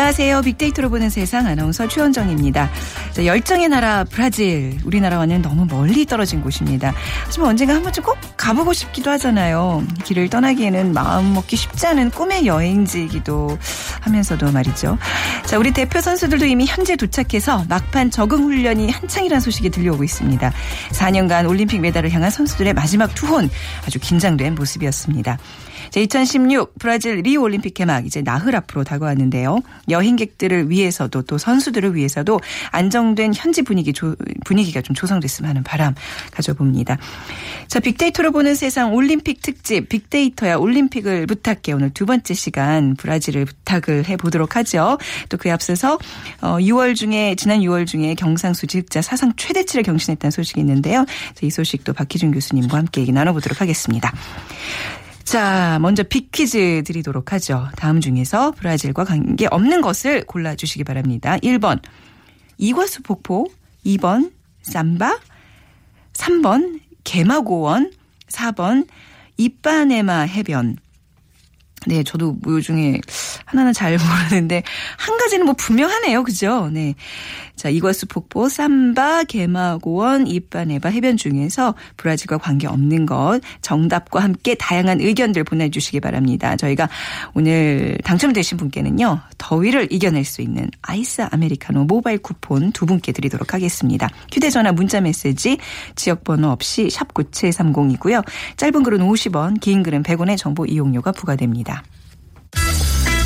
안녕하세요. 빅데이터로 보는 세상 아나운서 최원정입니다. 자, 열정의 나라 브라질. 우리나라와는 너무 멀리 떨어진 곳입니다. 하지만 언젠가 한 번쯤 꼭 가보고 싶기도 하잖아요. 길을 떠나기에는 마음 먹기 쉽지 않은 꿈의 여행지이기도 하면서도 말이죠. 자, 우리 대표 선수들도 이미 현재 도착해서 막판 적응 훈련이 한창이라는 소식이 들려오고 있습니다. 4년간 올림픽 메달을 향한 선수들의 마지막 투혼 아주 긴장된 모습이었습니다. 자, 2016 브라질 리우 올림픽 개막 이제 나흘 앞으로 다가왔는데요. 여행객들을 위해서도 또 선수들을 위해서도 안정된 현지 분위기 조, 분위기가 좀 조성됐으면 하는 바람 가져봅니다. 자, 빅데이터로 보는 세상 올림픽 특집 빅데이터야 올림픽을 부탁해 오늘 두 번째 시간 브라질을 부탁을 해 보도록 하죠. 또 그에 앞서서 어 6월 중에 지난 6월 중에 경상수 지흑자 사상 최대치를 경신했다는 소식이 있는데요. 자, 이 소식도 박희준 교수님과 함께 얘기 나눠보도록 하겠습니다. 자, 먼저 빅퀴즈 드리도록 하죠. 다음 중에서 브라질과 관계 없는 것을 골라주시기 바랍니다. 1번, 이과수 폭포, 2번, 삼바, 3번, 개마고원, 4번, 이빠네마 해변. 네, 저도 뭐 중에 하나는 잘 모르는데 한 가지는 뭐 분명하네요. 그죠? 네. 자, 이과수 폭포, 삼바, 개마고원, 이빠네바 해변 중에서 브라질과 관계없는 것 정답과 함께 다양한 의견들 보내주시기 바랍니다. 저희가 오늘 당첨되신 분께는요. 더위를 이겨낼 수 있는 아이스 아메리카노 모바일 쿠폰 두 분께 드리도록 하겠습니다. 휴대전화 문자메시지 지역번호 없이 샵 9730이고요. 짧은 글은 50원, 긴 글은 100원의 정보 이용료가 부과됩니다.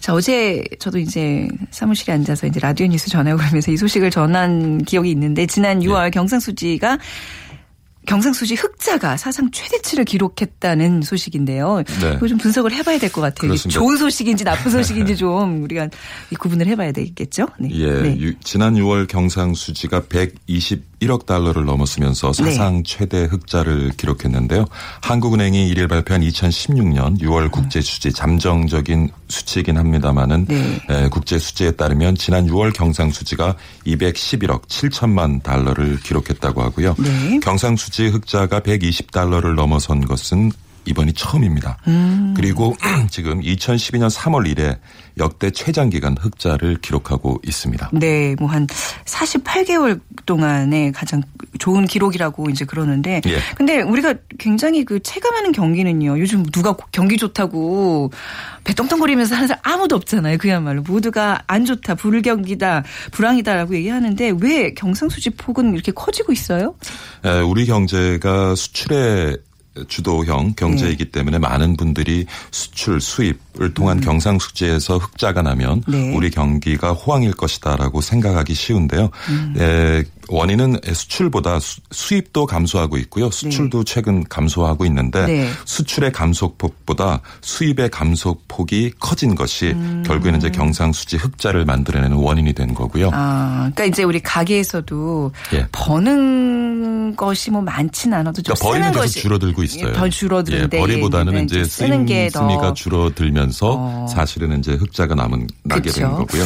자, 어제 저도 이제 사무실에 앉아서 이제 라디오 뉴스 전하고 그러면서 이 소식을 전한 기억이 있는데 지난 6월 경상수지가 경상수지 흑자가 사상 최대치를 기록했다는 소식인데요. 네. 이거 좀 분석을 해봐야 될 것 같아요. 좋은 소식인지 나쁜 소식인지 좀 우리가 이 구분을 해봐야 되겠죠. 네. 예, 네. 유- 지난 6월 경상수지가 121억 달러를 넘었으면서 네. 사상 최대 흑자를 기록했는데요. 한국은행이 일일 발표한 2016년 6월 국제 수지 잠정적인 수치이긴 합니다만은 네. 에, 국제 수지에 따르면 지난 6월 경상 수지가 211억 7천만 달러를 기록했다고 하고요. 네. 경상 수지 흑자가 120달러를 넘어선 것은 이번이 처음입니다. 음. 그리고 지금 2012년 3월 이래 역대 최장 기간 흑자를 기록하고 있습니다. 네, 뭐 한 48개월 동안의 가장 좋은 기록이라고 이제 그러는데. 예. 근데 우리가 굉장히 그 체감하는 경기는요. 요즘 누가 경기 좋다고 배 떵떵거리면서 하는 사람 아무도 없잖아요. 그야말로 모두가 안 좋다, 불경기다, 불황이다라고 얘기하는데 왜 경상수지 폭은 이렇게 커지고 있어요? 에, 우리 경제가 수출의 주도형 경제이기 네. 때문에 많은 분들이 수출 수입 을 통한 경상수지에서 흑자가 나면 음. 네. 우리 경기가 호황일 것이다라고 생각하기 쉬운데요. 음. 에, 원인은 수출보다 수- 수입도 감소하고 있고요. 수출도 최근 감소하고 있는데 네. 수출의 감소폭보다 수입의 감소폭이 커진 것이 음. 결국에는 이제 경상수지 흑자를 만들어내는 원인이 된 거고요. 아, 그러니까 이제 우리 가게에서도 예. 버는 것이 뭐 많진 않아도 좀 그러니까 버리는 것이 줄어들고 있어요. 더 줄어드는데 예, 버리보다는 네, 이제 좀 쓰는 게 더. 씀씀이가 줄어들면 서 줄면서 어. 사실은 이제 흑자가 남은 나게 그쵸. 되는 거고요.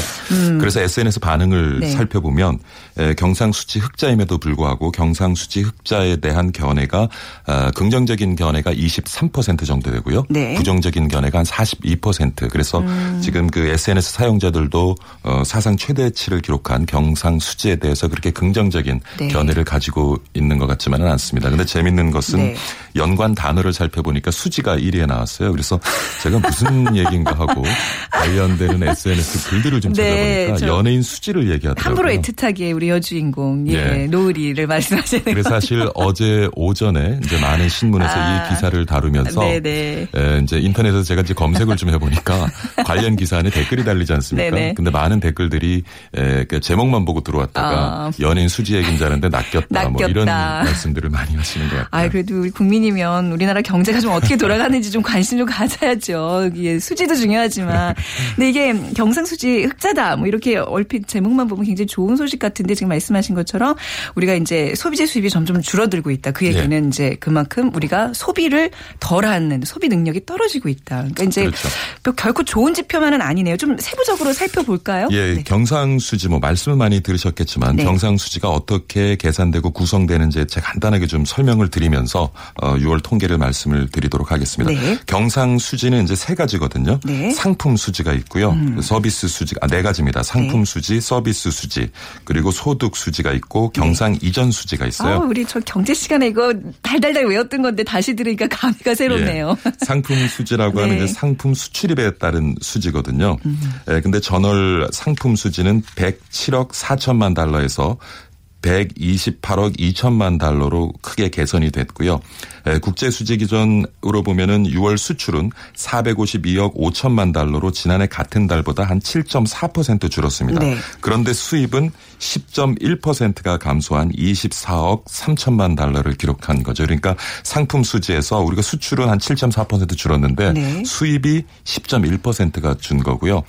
그래서 SNS 반응을 네. 살펴보면 에, 경상수지 흑자임에도 불구하고 경상수지 흑자에 대한 견해가 아, 긍정적인 견해가 23% 정도 되고요. 네. 부정적인 견해가 한 42%. 그래서 음. 지금 그 SNS 사용자들도 어, 사상 최대치를 기록한 경상수지에 대해서 그렇게 긍정적인 네. 견해를 가지고 있는 것 같지만은 않습니다. 근데 재밌는 것은 네. 연관 단어를 살펴보니까 수지가 1위에 나왔어요. 그래서 제가 무슨 얘기인가 하고 관련되는 SNS 글들을 좀 네, 찾아보니까 저- 연예인 수지를 얘기하더라고요. 함부로 애틋하게 우리 여주인공 예, 예. 노을이를 말씀하시는 그래서 사실 어제 오전에 이제 많은 신문에서 아. 이 기사를 다루면서 네네. 에, 이제 인터넷에서 제가 이제 검색을 좀 해보니까 관련 기사 안에 댓글이 달리지 않습니까? 네네. 근데 많은 댓글들이 에, 그 제목만 보고 들어왔다가 아. 연예인 수지 얘기인 줄 알았는데 낚였다, 뭐 이런 낚였다. 말씀들을 많이 하시는 것 같아요. 아, 그래도 우리 국민이면 우리나라 경제가 좀 어떻게 돌아가는지 좀 관심 좀 가져야죠. 이게 수지도 중요하지만. 근데 이게 경상수지 흑자다. 뭐 이렇게 얼핏 제목만 보면 굉장히 좋은 소식 같은데 지금 말씀하신 것처럼 우리가 이제 소비재 수입이 점점 줄어들고 있다. 그 얘기는 예. 이제 그만큼 우리가 소비를 덜 하는 소비 능력이 떨어지고 있다. 그러니까 이제 그렇죠. 뭐 결코 좋은 지표만은 아니네요. 좀 세부적으로 살펴볼까요? 예, 네. 경상수지 뭐 말씀을 많이 들으셨겠지만 네. 경상수지가 어떻게 계산되고 구성되는지 제가 간단하게 좀 설명을 드리면서 어 6월 통계를 말씀을 드리도록 하겠습니다. 네. 경상수지는 이제 세 가지거든요. 네. 음. 상품 수지가 있고요. 서비스 수지가 아, 네 가지입니다. 상품 네. 수지, 서비스 수지, 그리고 소득 수지가 있고 경상 이전 수지가 있어요. 아, 우리 저 경제 시간에 이거 달달달 외웠던 건데 다시 들으니까 감회가 새롭네요. 예. 상품 수지라고 하는 네. 음. 이제 상품 수출입에 따른 수지거든요. 예, 근데 전월 상품 수지는 107억 4천만 달러에서 128억 2천만 달러로 크게 개선이 됐고요. 예, 국제 수지 기준으로 보면은 6월 수출은 452억 5천만 달러로 지난해 같은 달보다 한 7.4% 줄었습니다. 네. 그런데 수입은 10.1%가 감소한 24억 3천만 달러를 기록한 거죠. 그러니까 상품 수지에서 우리가 수출은 한 7.4% 줄었는데 네. 수입이 10.1%가 준 거고요.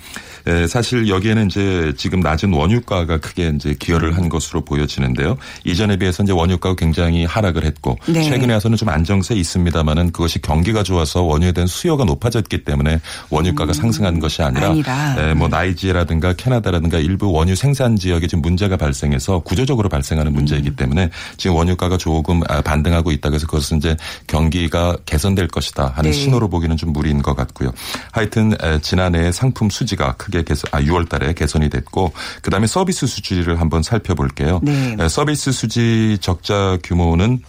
에, 사실 여기에는 이제 지금 낮은 원유가가 크게 이제 기여를 한 것으로 보여지는데요. 이전에 비해서 이제 원유가가 굉장히 하락을 했고 네. 최근에 와서는 좀안 정세 있습니다만은 그것이 경기가 좋아서 원유에 대한 수요가 높아졌기 때문에 원유가가 상승한 것이 아니라, 음. 아니라. 에, 뭐 나이지라든가 캐나다라든가 일부 원유 생산 지역에 지금 문제가 발생해서 구조적으로 발생하는 문제이기 음. 때문에 지금 원유가가 조금 아, 반등하고 있다 그래서 그것은 이제 경기가 개선될 것이다 하는 네. 신호로 보기는 좀 무리인 것 같고요. 하여튼 에, 지난해 상품 수지가 크게 개선, 아 6월 달에 개선이 됐고 그다음에 서비스 수지를 한번 살펴볼게요. 네. 에, 서비스 수지 적자 규모는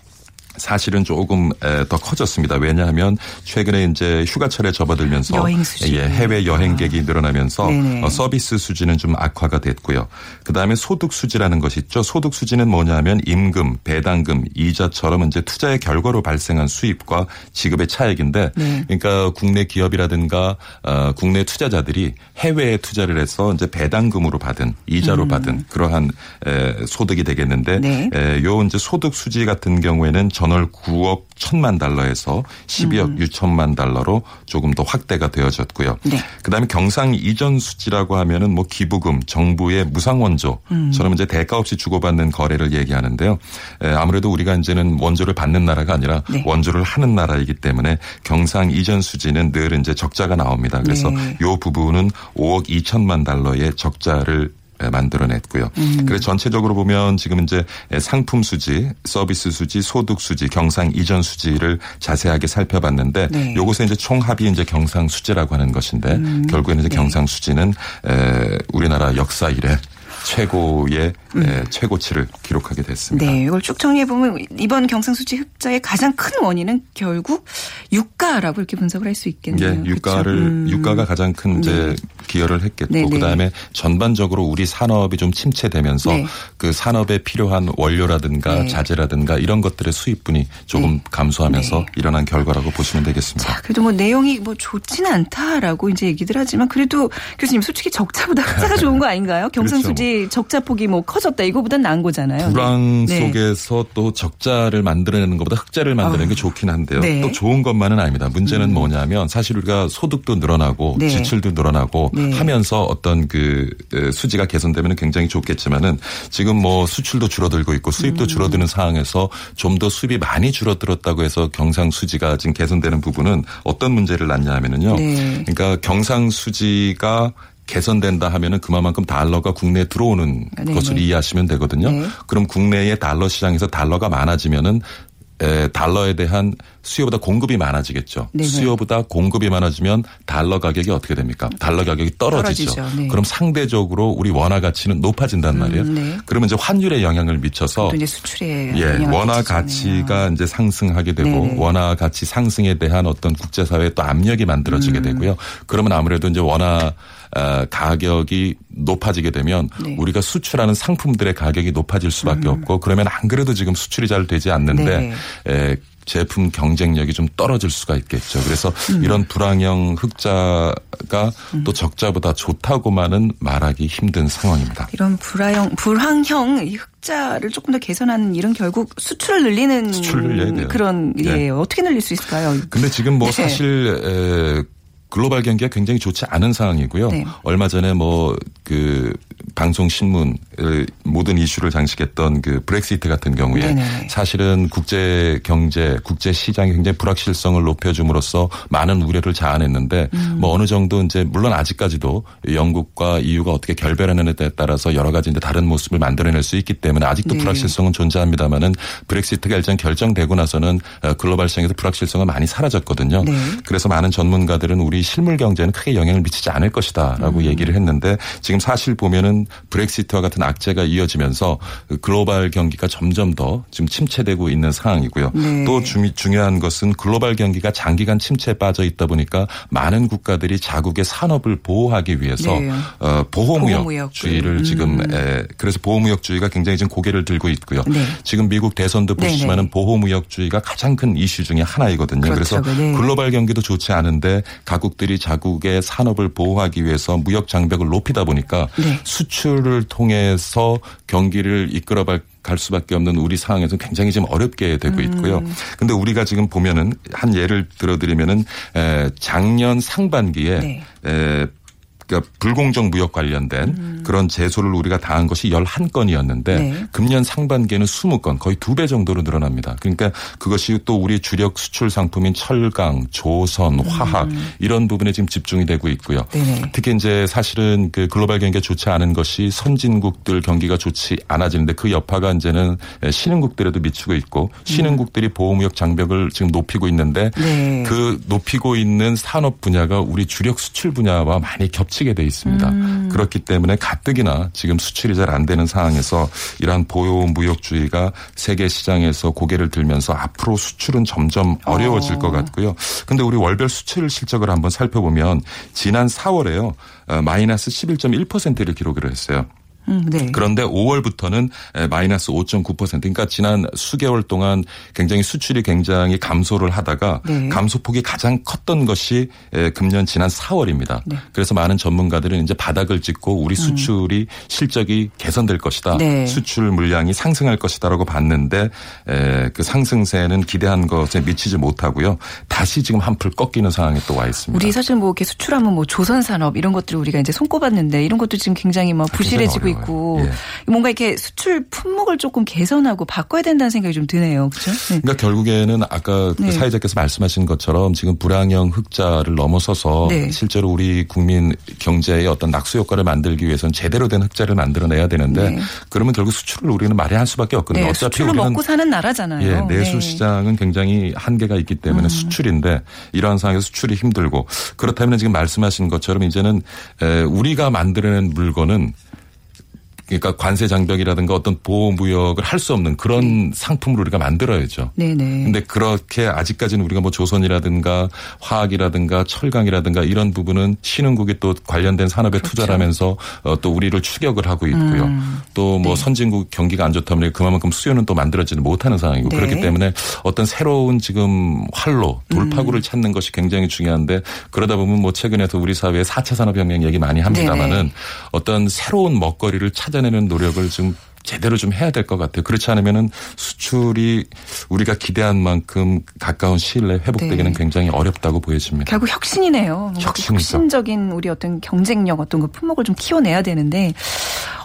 사실은 조금 에, 더 커졌습니다. 왜냐하면 최근에 이제 휴가철에 접어들면서 여행. 예, 해외 여행객이 늘어나면서 네네. 어, 서비스 수지는 좀 악화가 됐고요. 그다음에 소득 수지라는 것이 있죠. 소득 수지는 뭐냐면 임금, 배당금, 이자처럼 이제 투자의 결과로 발생한 수입과 지급의 차액인데 네. 그러니까 국내 기업이라든가 어, 국내 투자자들이 해외에 투자를 해서 이제 배당금으로 받은 이자로 받은 그러한 에, 소득이 되겠는데 음. 네. 에, 요 이제 소득 수지 같은 경우에는 전월 9억 1천만 달러에서 12억 6천만 달러로 조금 더 확대가 되어졌고요. 네. 그다음에 경상 이전 수지라고 하면은 뭐 기부금, 정부의 무상 원조처럼 이제 대가 없이 주고받는 거래를 얘기하는데요. 에, 아무래도 우리가 이제는 원조를 받는 나라가 아니라 네. 원조를 하는 나라이기 때문에 경상 이전 수지는 늘 이제 적자가 나옵니다. 그래서 네. 요 부분은 5억 2천만 달러의 적자를 에, 만들어냈고요. 음. 그래서 전체적으로 보면 지금 이제 상품 수지, 서비스 수지, 소득 수지, 경상 이전 수지를 자세하게 살펴봤는데 네. 요것에 이제 총합이 이제 경상 수지라고 하는 것인데 음. 결국에는 이제 네. 경상 수지는 에, 우리나라 역사 이래 최고의 에, 최고치를 기록하게 됐습니다. 음. 네, 이걸 쭉 정리해 보면 이번 경상 수지 흑자의 가장 큰 원인은 결국 유가라고 이렇게 분석을 할 수 있겠네요. 예, 유가를 그렇죠? 음. 유가가 가장 큰 이제 기여를 했겠고 네, 네. 그다음에 전반적으로 우리 산업이 좀 침체되면서 네. 그 산업에 필요한 원료라든가 네. 자재라든가 이런 것들의 수입분이 조금 네. 감소하면서 네. 일어난 결과라고 보시면 되겠습니다. 자, 그래도 뭐 내용이 뭐 좋지는 않다라고 이제 얘기들 하지만 그래도 교수님 솔직히 적자보다 흑자가 좋은 거 아닌가요? 경상 수지 적자 폭이 뭐 커졌다 이거보단 나은 거잖아요. 불황 네. 속에서 또 적자를 만들어내는 것보다 흑자를 만드는 아. 게 좋긴 한데요. 네. 또 좋은 것만 것만은 아닙니다. 문제는 뭐냐면 사실 우리가 소득도 늘어나고 음. 네. 지출도 늘어나고 네. 하면서 어떤 그 에, 수지가 개선되면 굉장히 좋겠지만은 지금 뭐 수출도 줄어들고 있고 수입도 음. 줄어드는 상황에서 좀 더 수입이 많이 줄어들었다고 해서 경상 수지가 지금 개선되는 부분은 어떤 문제를 낳냐 하면은요. 네. 그러니까 경상 수지가 개선된다 하면은 그만큼 달러가 국내에 들어오는 네, 것으로 네. 이해하시면 되거든요. 네. 그럼 국내의 달러 시장에서 달러가 많아지면은 에, 달러에 대한 수요보다 공급이 많아지겠죠. 네네. 수요보다 공급이 많아지면 달러 가격이 어떻게 됩니까? 달러 가격이 떨어지죠. 떨어지죠. 네. 그럼 상대적으로 우리 원화 가치는 높아진단 말이에요. 네. 그러면 이제 환율에 영향을 미쳐서 또 이제 수출에 예, 원화. 가치가 이제 상승하게 되고 네네. 원화 가치 상승에 대한 어떤 국제사회에 또 압력이 만들어지게 음. 되고요. 그러면 아무래도 이제 원화 어, 가격이 높아지게 되면 네. 음. 우리가 수출하는 상품들의 가격이 높아질 수밖에 없고 그러면 안 그래도 지금 수출이 잘 되지 않는데 네. 에, 제품 경쟁력이 좀 떨어질 수가 있겠죠. 그래서 음. 이런 불황형 흑자가 또 적자보다 좋다고만은 말하기 힘든 상황입니다. 이런 불황형, 불황형 이 흑자를 조금 더 개선하는 일은 결국 수출을 늘리는 수출을. 그런 예 네. 어떻게 늘릴 수 있을까요? 근데 지금 뭐 네. 사실 에, 글로벌 경기가 굉장히 좋지 않은 상황이고요. 네. 얼마 전에 뭐 그 방송 신문 모든 이슈를 장식했던 그 브렉시트 같은 경우에 네네. 사실은 국제 경제, 국제 시장의 굉장히 불확실성을 높여줌으로써 많은 우려를 자아냈는데 음. 뭐 어느 정도 이제 물론 아직까지도 영국과 EU가 어떻게 결별하는 데 따라서 여러 가지 이제 다른 모습을 만들어낼 수 있기 때문에 아직도 네. 불확실성은 존재합니다만은 브렉시트가 일단 결정되고 나서는 어, 글로벌 시장에서 불확실성은 많이 사라졌거든요. 네. 그래서 많은 전문가들은 우리 실물 경제는 크게 영향을 미치지 않을 것이다라고 음. 얘기를 했는데 지금 사실 보면은 브렉시트와 같은 악재가 이어지면서 그 글로벌 경기가 점점 더 지금 침체되고 있는 상황이고요. 네. 또 중, 중요한 것은 글로벌 경기가 장기간 침체에 빠져 있다 보니까 많은 국가들이 자국의 산업을 보호하기 위해서 네. 어. 보호무역주의를 지금 에, 그래서 보호무역주의가 굉장히 지금 고개를 들고 있고요. 네. 지금 미국 대선도 네네. 보시지만은 보호무역주의가 가장 큰 이슈 중에 하나이거든요. 그렇죠. 그래서 네. 글로벌 경기도 좋지 않은데 가국들이 자국의 산업을 보호하기 위해서 무역 장벽을 높이다 보니까 네. 수출을 통해서 경기를 이끌어갈 갈 수밖에 없는 우리 상황에서 굉장히 지금 어렵게 되고 있고요. 음. 근데 우리가 지금 보면은 한 예를 들어드리면은 에, 작년 상반기에 네. 에, 그러니까 불공정 무역 관련된 그런 제소를 우리가 당한 것이 11건이었는데 음. 네. 금년 상반기에는 20건 거의 두 배 정도로 늘어납니다. 그러니까 그것이 또 우리 주력 수출 상품인 철강, 조선, 화학 이런 부분에 지금 집중이 되고 있고요. 음. 네네. 특히 이제 사실은 그 글로벌 경기가 좋지 않은 것이 선진국들 경기가 좋지 않아지는데 그 여파가 이제는 신흥국들에도 미치고 있고 신흥국들이 보호무역 장벽을 지금 높이고 있는데 네. 그 높이고 있는 산업 분야가 우리 주력 수출 분야와 많이 겹치 게 돼 있습니다. 음. 그렇기 때문에 가뜩이나 지금 수출이 잘 안 되는 상황에서 이러한 보호 무역주의가 세계 시장에서 고개를 들면서 앞으로 수출은 점점 어려워질 어. 것 같고요. 근데 우리 월별 수출 실적을 한번 살펴보면 지난 4월에요. 어, 마이너스 11.1%를 기록을 했어요. 음, 네. 그런데 5월부터는 마이너스 5.9% 그러니까 지난 수개월 동안 굉장히 수출이 굉장히 감소를 하다가 네. 감소폭이 가장 컸던 것이 에, 금년 지난 4월입니다. 네. 음. 그래서 많은 전문가들은 이제 바닥을 찍고 우리 수출이 실적이 개선될 것이다. 네. 수출 물량이 상승할 것이다라고 봤는데 에, 그 상승세는 기대한 것에 미치지 못하고요. 다시 지금 한풀 꺾이는 상황에 또 와 있습니다. 우리 사실 뭐 이렇게 수출하면 뭐 조선 산업 이런 것들을 우리가 이제 손꼽았는데 이런 것도 지금 굉장히 뭐 부실해지고 굉장히 있고 어려워요. 뭔가 이렇게 수출 품목을 조금 개선하고 바꿔야 된다는 생각이 좀 드네요. 그렇죠? 네. 그러니까 결국에는 아까 그 네. 사회자께서 말씀하신 것처럼 지금 불황형 흑자를 넘어서서 네. 실제로 우리 국민 경제의 어떤 낙수 효과를 만들기 위해서는 제대로 된 흑자를 만들어내야 되는데 네. 그러면 결국 수출을 우리는 마련할 수밖에 없거든요. 네, 어차피 우리는 먹고 사는 나라잖아요. 예, 내수 네. 음. 시장은 굉장히 한계가 있기 때문에 수출인데 이러한 상황에서 수출이 힘들고 그렇다면 지금 말씀하신 것처럼 이제는 에, 우리가 만들어낸 물건은 그러니까 관세 장벽이라든가 어떤 보호 무역을 할 수 없는 그런 상품을 우리가 만들어야죠. 네네. 근데 그렇게 아직까지는 우리가 뭐 조선이라든가 화학이라든가 철강이라든가 이런 부분은 신흥국이 또 관련된 산업에 그렇죠. 투자를 하면서 어, 또 우리를 추격을 하고 있고요. 음. 또뭐 선진국 경기가 안 좋다 보니 그만큼 수요는 또 만들어지지 못하는 상황이고 네. 그렇기 때문에 어떤 새로운 지금 활로 음. 돌파구를 찾는 것이 굉장히 중요한데 그러다 보면 뭐 최근에도 우리 사회에 4차 산업혁명 얘기 많이 합니다마는. 어떤 새로운 먹거리를 찾아 내는 노력을 지금 제대로 좀 해야 될 것 같아요. 그렇지 않으면은 수출이 우리가 기대한 만큼 가까운 시일 내에 회복되기는 네. 굉장히 어렵다고 보여집니다. 결국 혁신이네요. 뭔가 혁신이죠. 혁신적인 우리 어떤 경쟁력 어떤 그 품목을 좀 키워내야 되는데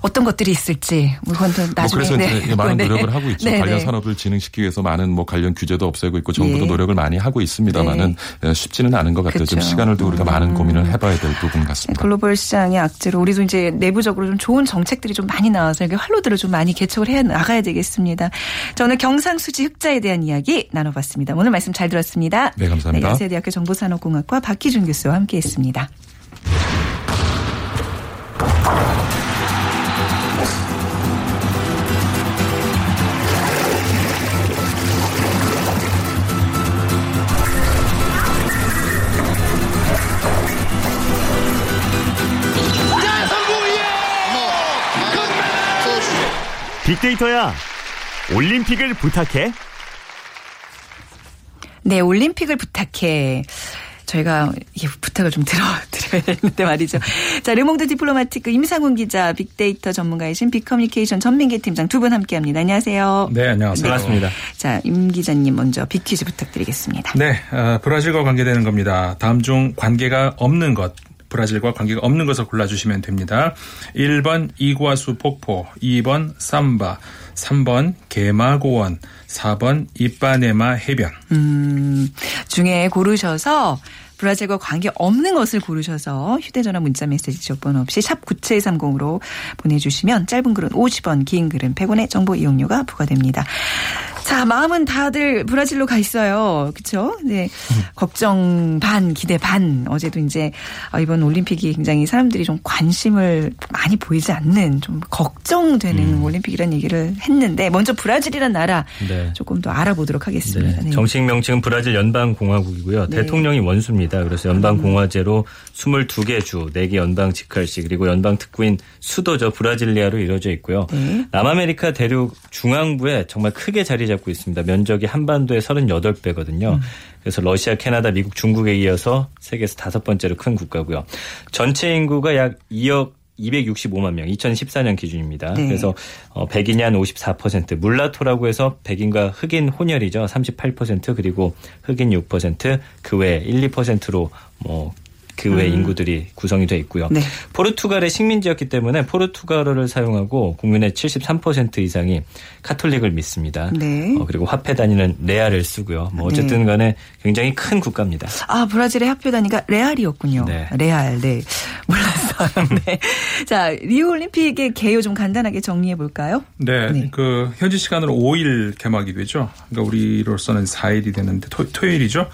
어떤 것들이 있을지 뭐 그건 또뭐 나중에 그래서 네. 이제 많은 네. 노력을 하고 있죠. 네, 관련 네. 산업을 진흥시키기 위해서 많은 뭐 관련 규제도 없애고 있고 정부도 예. 노력을 많이 하고 있습니다만은 예, 쉽지는 않은 것 같아요. 좀 그렇죠. 시간을 두고 우리가 많은 고민을 해봐야 될 부분 네, 같습니다. 글로벌 시장의 악재로 우리도 이제 내부적으로 좀 좋은 정책들이 좀 많이 나와서 이렇게 활로들을 좀 많이 개척을 해 나가야 되겠습니다. 자, 오늘 경상수지 흑자에 대한 이야기 나눠봤습니다. 오늘 말씀 잘 들었습니다. 네, 감사합니다. 연세대학교 정보산업공학과 박희준 교수와 함께했습니다. 빅데이터야. 올림픽을 부탁해. 네, 올림픽을 부탁해. 저희가 이 부탁을 좀 들어드려야 되는데 말이죠. 자, 르몽드 디플로마티크 임상훈 기자, 빅데이터 전문가이신 빅커뮤니케이션 전민기 팀장 두 분 함께합니다. 안녕하세요. 네, 안녕하세요. 반갑습니다. 자, 임 기자님 먼저 빅퀴즈 부탁드리겠습니다. 네, 어, 브라질과 관계되는 겁니다. 다음 중 관계가 없는 것. 브라질과 관계가 없는 것을 골라주시면 됩니다. 1번 이구아수 폭포, 2번 삼바, 3번 개마고원, 4번 이빠네마 해변. 음, 중에 고르셔서 브라질과 관계 없는 것을 고르셔서 휴대전화 문자 메시지 지역번호 없이 샵 9730으로 보내주시면 짧은 글은 50원, 긴 글은 100원의 정보 이용료가 부과됩니다. 자, 마음은 다들 브라질로 가 있어요. 그렇죠? 네. 걱정 반, 기대 반. 어제도 이제 어, 이번 올림픽이 굉장히 사람들이 좀 관심을 많이 보이지 않는 좀 걱정되는 올림픽이라는 얘기를 했는데 먼저 브라질이라는 나라 네. 조금 더 알아보도록 하겠습니다. 네. 정식 명칭은 브라질 연방 공화국이고요. 네. 대통령이 원수입니다. 그래서 연방 공화제로 22개 주, 4개 연방 직할시 그리고 연방 특구인 수도죠. 브라질리아로 이루어져 있고요. 네. 남아메리카 대륙 중앙부에 정말 크게 자리 잡고 있습니다. 면적이 한반도의 38배거든요. 그래서 러시아, 캐나다, 미국, 중국에 이어서 세계에서 다섯 번째로 큰 국가고요. 전체 인구가 약 2억 265만 명, 2014년 기준입니다. 네. 그래서 어, 백인이 한 54%, 물라토라고 해서 백인과 흑인 혼혈이죠. 38% 그리고 흑인 6%, 그 외 1, 2%로 뭐 그외 인구들이 구성이 돼 있고요. 네. 포르투갈의 식민지였기 때문에 포르투갈어를 사용하고 국민의 73% 이상이 카톨릭을 믿습니다. 네. 어, 그리고 화폐 단위는 레알을 쓰고요. 뭐 어쨌든 간에 굉장히 큰 국가입니다. 아, 브라질의 학교 단위가 레알이었군요. 네. 레알, 네. 몰랐어요. 네. 자, 리우 올림픽의 개요 좀 간단하게 정리해 볼까요? 네, 네. 그 현지 시간으로 5일 개막이 되죠. 그러니까 우리로서는 4일이 되는데 토, 토요일이죠.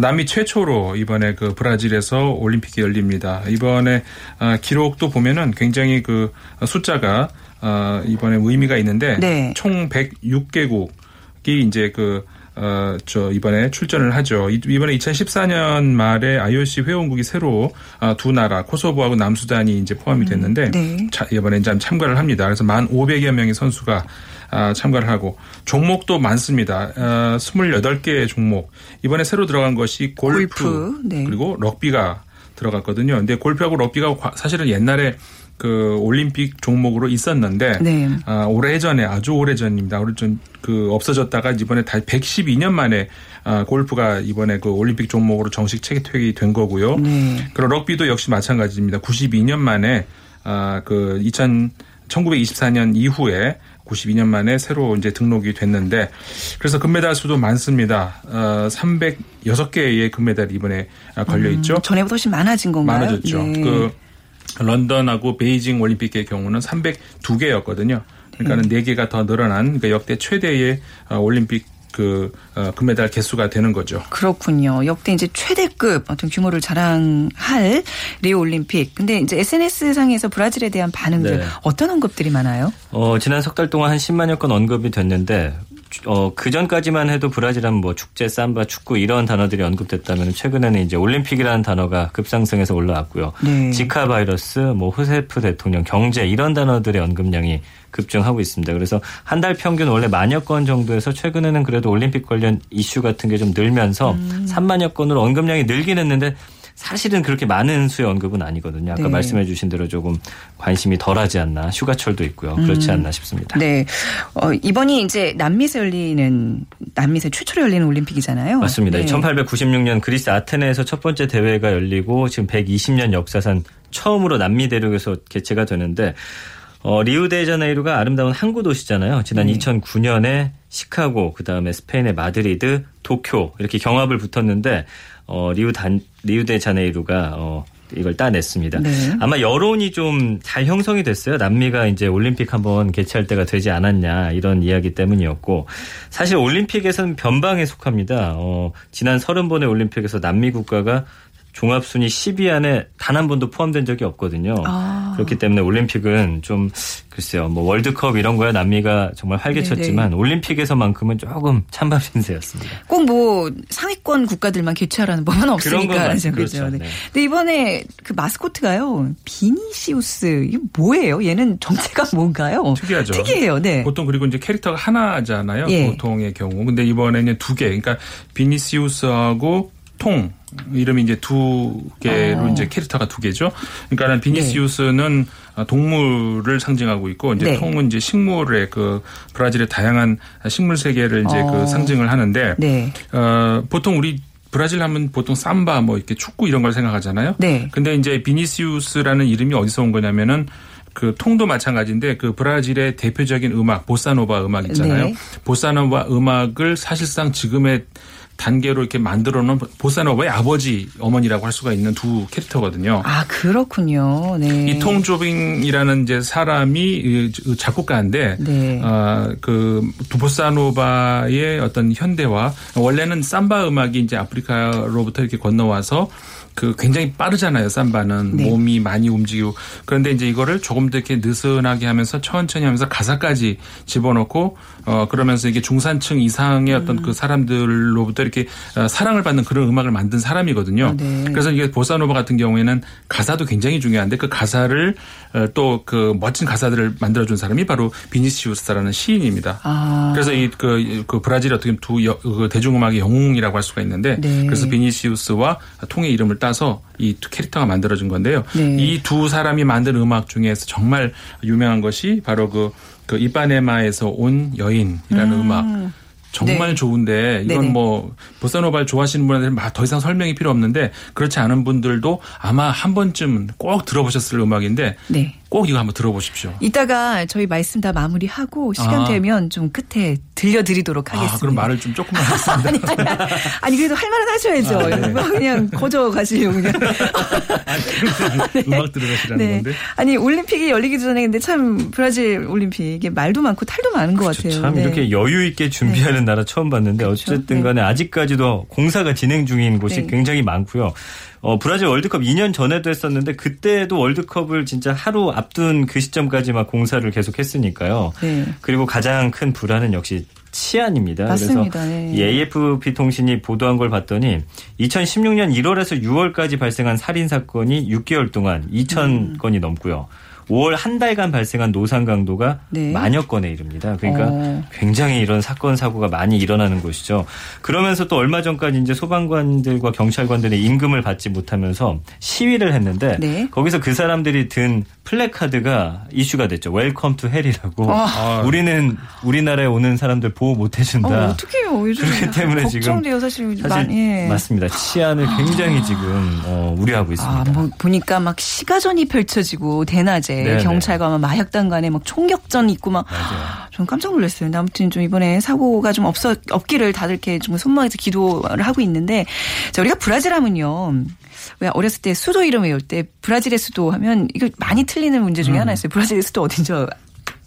남미 최초로 이번에 그 브라질에서 올림픽이 열립니다. 이번에 아, 기록도 보면은 굉장히 그 숫자가 아, 이번에 의미가 있는데 네. 총 106개국이 이제 그 어, 저, 이번에 출전을 하죠. 이- 이번에 2014년 말에 IOC 회원국이 새로 아, 두 나라, 코소보하고 남수단이 이제 포함이 됐는데, 네. 자, 이번에 이제 참가를 합니다. 그래서 만 500여 명의 선수가 아, 참가를 하고 종목도 많습니다. 아, 28개의 종목. 이번에 새로 들어간 것이 골프, 골프, 네. 그리고 럭비가 들어갔거든요. 근데 골프하고 럭비가 과- 사실은 옛날에 그 올림픽 종목으로 있었는데 네. 아, 오래 전에 아주 오래 전입니다. 오래 전 그 없어졌다가 이번에 다 112년 만에 아, 골프가 이번에 그 올림픽 종목으로 정식 채택이 된 거고요. 네. 그리고 럭비도 역시 마찬가지입니다. 92년 만에 아, 그 2000, 1924년 이후에 92년 만에 새로 이제 등록이 됐는데 그래서 금메달 수도 많습니다. 어, 306개의 금메달이 이번에 아, 걸려 있죠. 전에보다 훨씬 많아진 건가요? 많아졌죠. 네. 그 런던하고 베이징 올림픽의 경우는 302개였거든요. 그러니까는 네 개가 더 늘어난 그러니까 역대 최대의 어, 올림픽 그 어, 금메달 개수가 되는 거죠. 그렇군요. 역대 이제 최대급 어떤 규모를 자랑할 리우 올림픽. 근데 이제 SNS 상에서 브라질에 대한 반응들 네. 어떤 언급들이 많아요? 어, 지난 석 달 동안 한 10만여 건 언급이 됐는데 어, 그 전까지만 해도 브라질은 뭐 축제, 삼바, 축구 이런 단어들이 언급됐다면 최근에는 이제 올림픽이라는 단어가 급상승해서 올라왔고요. 네. 지카 바이러스, 뭐 후세프 대통령, 경제 이런 단어들의 언급량이 급증하고 있습니다. 그래서 한 달 평균 원래 만여 건 정도에서 최근에는 그래도 올림픽 관련 이슈 같은 게 좀 늘면서 3만여 건으로 언급량이 늘긴 했는데 사실은 그렇게 많은 수의 언급은 아니거든요. 아까 네. 말씀해 주신 대로 조금 관심이 덜하지 않나 휴가철도 있고요. 그렇지 않나 싶습니다. 네. 어, 이번이 이제 남미에서 열리는 남미에서 최초로 열리는 올림픽이잖아요. 맞습니다. 네. 1896년 그리스 아테네에서 첫 번째 대회가 열리고 지금 120년 역사상 처음으로 남미 대륙에서 개최가 되는데 어, 리우데자네이루가 아름다운 항구 도시잖아요. 지난 네. 2009년에 시카고, 그 다음에 스페인의 마드리드, 도쿄 이렇게 경합을 붙었는데 어, 리우 단 리우데자네이루가 어, 이걸 따냈습니다. 네. 아마 여론이 좀 잘 형성이 됐어요. 남미가 이제 올림픽 한번 개최할 때가 되지 않았냐 이런 이야기 때문이었고 사실 올림픽에서는 변방에 속합니다. 어, 지난 30번의 올림픽에서 남미 국가가 종합순위 10위 안에 단 한 번도 포함된 적이 없거든요. 아. 그렇기 때문에 올림픽은 좀 글쎄요, 뭐 월드컵 이런 거야 남미가 정말 활개쳤지만 올림픽에서만큼은 조금 찬밥 신세였습니다. 꼭 뭐 상위권 국가들만 개최하라는 법은 없으니까 그죠. 그렇죠. 네. 네. 근데 이번에 그 마스코트가요 비니시우스 이게 뭐예요? 얘는 정체가 뭔가요? 특이하죠. 특이해요. 네. 보통 그리고 이제 캐릭터가 하나잖아요. 예. 보통의 경우. 근데 이번에는 두 개. 그러니까 비니시우스하고 통 이름이 이제 두 개로 어. 이제 캐릭터가 두 개죠. 그러니까 비니시우스는 동물을 상징하고 있고 이제 네. 통은 이제 식물의 그 브라질의 다양한 식물 세계를 이제 어. 그 상징을 하는데 네. 어, 보통 우리 브라질 하면 보통 삼바 뭐 이렇게 축구 이런 걸 생각하잖아요. 네. 근데 이제 비니시우스라는 이름이 어디서 온 거냐면은 그 통도 마찬가지인데 그 브라질의 대표적인 음악 보사노바 음악 있잖아요. 네. 보사노바 음악을 사실상 지금의 단계로 이렇게 만들어 놓은 보사노바의 아버지 어머니라고 할 수가 있는 두 캐릭터거든요. 아 그렇군요. 네. 이 통 조빙이라는 이제 사람이 이 작곡가인데 네. 어 그 보사노바의 어떤 현대화 원래는 삼바 음악이 이제 아프리카로부터 이렇게 건너와서 그 굉장히 빠르잖아요. 삼바는 네. 몸이 많이 움직이고 그런데 이제 이거를 조금 더 이렇게 느슨하게 하면서 천천히 하면서 가사까지 집어넣고 어 그러면서 이게 중산층 이상의 어떤 음. 그 사람들로부터 이렇게 어, 사랑을 받는 그런 음악을 만든 사람이거든요. 아, 네. 그래서 이게 보사노바 같은 경우에는 가사도 굉장히 중요한데 그 가사를 또 그 멋진 가사들을 만들어 준 사람이 바로 비니시우스라는 시인입니다. 아. 그래서 이그 그 브라질 어떻게 보면 두 여- 그 대중음악의 영웅이라고 할 수가 있는데 네. 그래서 비니시우스와 통의 이름을 따서 이 두 캐릭터가 만들어진 건데요. 네. 이두 사람이 만든 음악 중에서 정말 유명한 것이 바로 그, 그 이빠네마에서 온 여인이라는 음. 악 정말 네. 좋은데 이건 네네. 뭐 보사노바를 좋아하시는 막더 이상 설명이 필요 없는데 그렇지 않은 분들도 아마 한 번쯤 꼭 들어보셨을 음악인데 네. 꼭 이거 한번 들어보십시오. 이따가 저희 말씀 다 마무리하고 시간 아. 되면 좀 끝에 들려드리도록 하겠습니다. 아, 그럼 말을 좀 조금만 하겠습니다. 아니 그래도 할 말은 하셔야죠. 아, 네. 뭐 그냥 거저 가시려고 그냥. 음악 들으시라는 네. 건데. 아니 올림픽이 열리기 전에 근데 참 브라질 올림픽 이게 말도 많고 탈도 많은 것 같아요. 참 네. 이렇게 여유 있게 준비하는 나라 처음 봤는데 그렇죠. 어쨌든 네. 간에 아직까지도 공사가 진행 중인 곳이 네. 굉장히 많고요. 어, 브라질 월드컵 2년 전에도 했었는데 그때도 월드컵을 진짜 하루 앞둔 그 시점까지 막 공사를 계속 했으니까요. 네. 그리고 가장 큰 불안은 역시 치안입니다. 맞습니다. 그래서 네. 이 AFP 통신이 보도한 걸 봤더니 2016년 1월에서 6월까지 발생한 살인 사건이 6개월 동안 2천 건이 넘고요. 5월 한 달간 발생한 노상 강도가 네. 만여 건에 이릅니다. 그러니까 어. 굉장히 이런 사건 사고가 많이 일어나는 곳이죠. 그러면서 또 얼마 전까지 이제 소방관들과 경찰관들의 임금을 받지 못하면서 시위를 했는데 네. 거기서 그 사람들이 든 플래카드가 이슈가 됐죠. Welcome to hell이라고. 아. 우리는 우리나라에 오는 사람들 보호 못 해준다. 어. 요즘 그렇기 때문에 지금 걱정돼요, 사실. 사실 많이. 예. 맞습니다. 치안을 굉장히 지금 어, 우려하고 있습니다. 아, 뭐 보니까 막 시가전이 펼쳐지고 대낮에 네네. 경찰과 막 마약단 간에 막 총격전 있고 막 좀 깜짝 놀랐어요. 근데 아무튼 좀 이번에 사고가 좀 없어 없기를 다들 이렇게 좀 손목에서 기도를 하고 있는데 자, 우리가 브라질 하면요. 왜 어렸을 때 수도 이름 외울 때 브라질의 수도 하면 이거 많이 틀리는 문제 음. 중에 하나였어요. 브라질의 수도 어딘죠?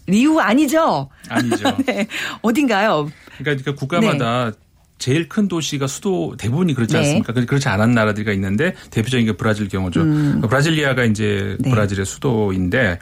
리우 아니죠? 아니죠. 네. 어딘가요? 그러니까 그 국가마다 제일 큰 도시가 수도 대부분이 그렇지 네. 않습니까? 그- 그렇지 않은 나라들이 있는데 대표적인 게 브라질 경우죠. 브라질리아가 이제 음. 네. 브라질의 수도인데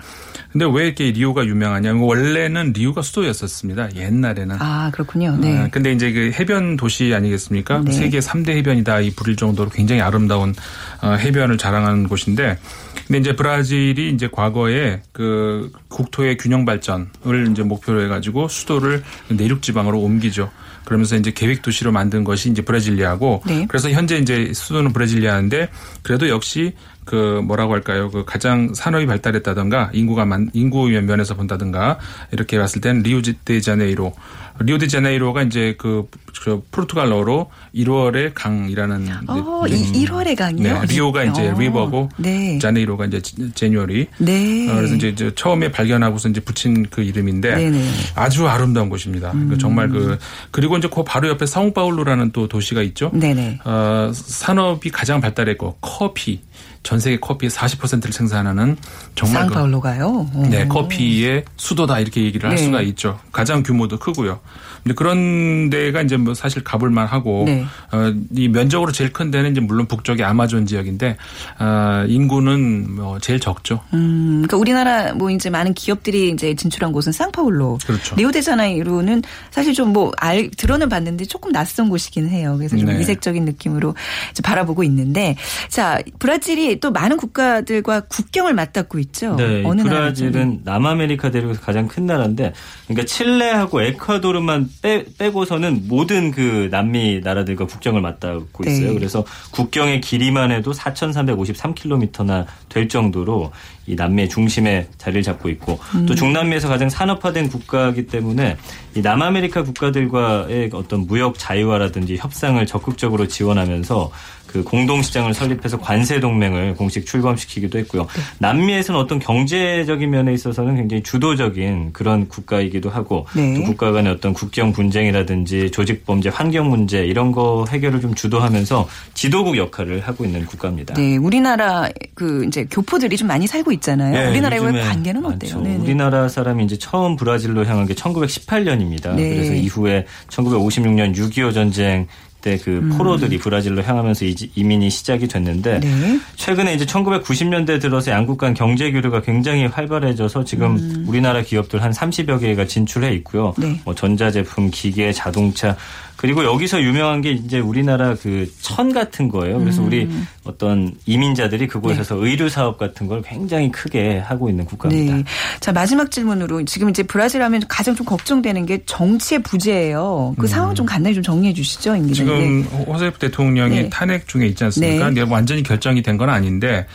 근데 왜 이렇게 리우가 유명하냐면 원래는 리우가 수도였었습니다. 옛날에는. 아 그렇군요. 네. 아, 근데 이제 그 해변 도시 아니겠습니까? 네. 세계 3대 해변이다 이 부릴 정도로 굉장히 아름다운 어, 해변을 자랑하는 곳인데 근데 이제 브라질이 이제 과거에 그 국토의 균형 발전을 이제 목표로 해 가지고 수도를 내륙 지방으로 옮기죠. 그러면서 이제 계획 도시 를 도시로 만든 것이 이제 브라질리아고 네. 그래서 현재 이제 수도는 브라질리아인데 그래도 역시 그 뭐라고 할까요? 그 가장 산업이 발달했다던가 인구가 만 인구 면에서 본다든가 이렇게 봤을 때는 리우데자네이로 리우데자네이로가 이제 그, 그 포르투갈어로 1월의 강이라는 어, 이 1월의 강이요? 네, 리오가 이제 어, 리버고 네. 자네이로가 이제 제뉴얼이 네. 어, 그래서 이제 저 처음에 발견하고서 이제 붙인 그 이름인데 네네. 음. 아주 아름다운 곳입니다. 그 정말 그 그리고 이제 그 바로 옆에 사우파울루라는 또 도시가 있죠. 네네. 어, 산업이 가장 발달했고 커피 전 세계 커피의 40%를 생산하는 정말 그 상파울로가요. 어. 네, 커피의 수도다 이렇게 얘기를 할 네. 수가 있죠. 가장 규모도 크고요. 근데 그런 데가 이제 뭐 사실 가볼 만 하고 네. 어, 이 면적으로 제일 큰 데는 이제 물론 북쪽의 아마존 지역인데 어, 인구는 뭐 제일 적죠. 음, 그러니까 우리나라 뭐 이제 많은 기업들이 이제 진출한 곳은 상파울로. 그렇죠. 리오데자네이루는 사실 좀 뭐 알, 들어는 봤는데 조금 낯선 곳이긴 해요. 그래서 좀 네. 이색적인 느낌으로 이제 바라보고 있는데 자, 브라질이 또 많은 국가들과 국경을 맞닿고 있죠. 네, 이 어느 브라질은? 남아메리카 대륙에서 가장 큰 나라인데, 그러니까 칠레하고 에콰도르만 빼, 빼고서는 모든 그 남미 나라들과 국경을 맞닿고 있어요. 네. 그래서 국경의 길이만 해도 4,353km나 될 정도로 이 남미의 중심에 자리를 잡고 있고, 음. 또 중남미에서 가장 산업화된 국가이기 때문에 이 남아메리카 국가들과의 어떤 무역 자유화라든지 협상을 적극적으로 지원하면서 그 공동시장을 설립해서 관세 동맹을 공식 출범시키기도 했고요. 네. 남미에서는 어떤 경제적인 면에 있어서는 굉장히 주도적인 그런 국가이기도 하고 네. 또 국가 간의 어떤 국경 분쟁이라든지 조직 범죄, 환경 문제 이런 거 해결을 좀 주도하면서 지도국 역할을 하고 있는 국가입니다. 네, 우리나라 그 이제 교포들이 좀 많이 살고 있잖아요. 네, 우리나라와의 요즘에 관계는 어때요? 많죠. 네, 네. 우리나라 사람이 이제 처음 브라질로 향한 게 1918년입니다. 네. 그래서 이후에 1956년 6.25 전쟁 때그 포로들이 브라질로 향하면서 이민이 시작이 됐는데 음. 네. 최근에 이제 1990년대 들어서 양국 간 경제 교류가 굉장히 활발해져서 지금 우리나라 기업들 한 30여 개가 진출해 있고요. 음. 네. 뭐 전자제품, 기계, 자동차 그리고 여기서 유명한 게 이제 우리나라 그 천 같은 거예요. 그래서 음. 우리 어떤 이민자들이 그곳에서 네. 의류 사업 같은 걸 굉장히 크게 하고 있는 국가입니다. 네. 자, 마지막 질문으로 지금 이제 브라질 하면 가장 좀 걱정되는 게 정치의 부재예요. 그 상황 좀 간단히 좀 정리해 주시죠. 음. 지금 호세프 대통령이 네. 탄핵 중에 있지 않습니까? 네. 근데 완전히 결정이 된 건 아닌데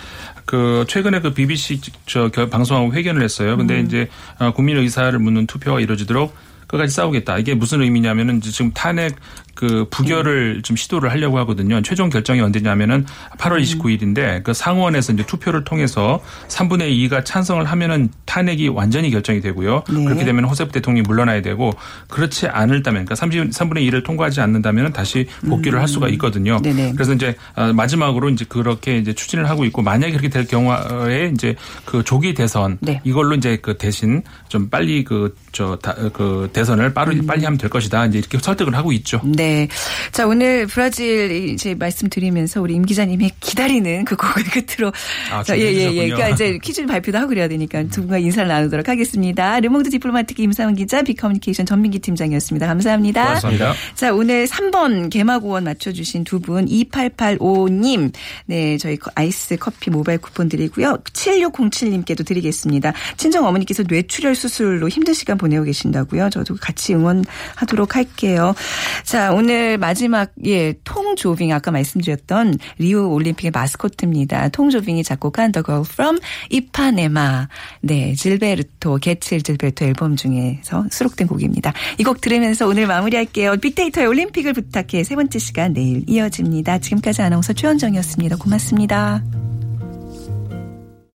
그 최근에 그 BBC 저 결- 방송하고 회견을 했어요. 근데 음. 이제 어, 국민 의사를 묻는 투표가 이루어지도록 끝까지 싸우겠다. 이게 무슨 의미냐면은 지금 탄핵 그 부결을 좀 시도를 하려고 하거든요. 최종 결정이 언제냐면은 8월 29일인데 그 상원에서 이제 투표를 통해서 3분의 2가 찬성을 하면은 탄핵이 완전히 결정이 되고요. 네. 그렇게 되면 호세프 대통령이 물러나야 되고 그렇지 않을다면 그러니까 30, 3분의 2를 통과하지 않는다면 다시 복귀를 할 수가 있거든요. 음. 네네. 그래서 이제 어, 마지막으로 이제 그렇게 이제 추진을 하고 있고 만약에 그렇게 될 경우에 이제 그 조기 대선 네. 이걸로 이제 그 대신 좀 빨리 그 저그 대선을 빠르 빨리 하면 될 것이다. 이제 이렇게 설득을 하고 있죠. 네. 자, 오늘 브라질 이제 말씀드리면서 우리 임 기자님이 기다리는 그 곡을 끝으로. 아, 자, 예, 예, 예. 그러니까 이제 퀴즈 발표도 하고 그래야 되니까 두 분과 인사를 나누도록 하겠습니다. 르몽드 디플로마틱 임상훈 기자, 빅커뮤니케이션 전민기 팀장이었습니다. 감사합니다. 고맙습니다. 자, 오늘 3번 개마고원 맞춰주신 두 분, 2885님. 네, 저희 아이스 커피 모바일 쿠폰 드리고요. 7607님께도 드리겠습니다. 친정 어머니께서 뇌출혈 수술로 힘든 시간 보내고 계신다고요. 저도 같이 응원하도록 할게요. 자, 오늘 마지막, 예, 통조빙, 아까 말씀드렸던 리우 올림픽의 마스코트입니다. 통조빙이 작곡한 The Girl from Ipanema. 네, 질베르토, 게츠 질베르토 앨범 중에서 수록된 곡입니다. 이 곡 들으면서 오늘 마무리할게요. 빅데이터의 올림픽을 부탁해 세 번째 시간 내일 이어집니다. 지금까지 아나운서 최현정이었습니다. 고맙습니다.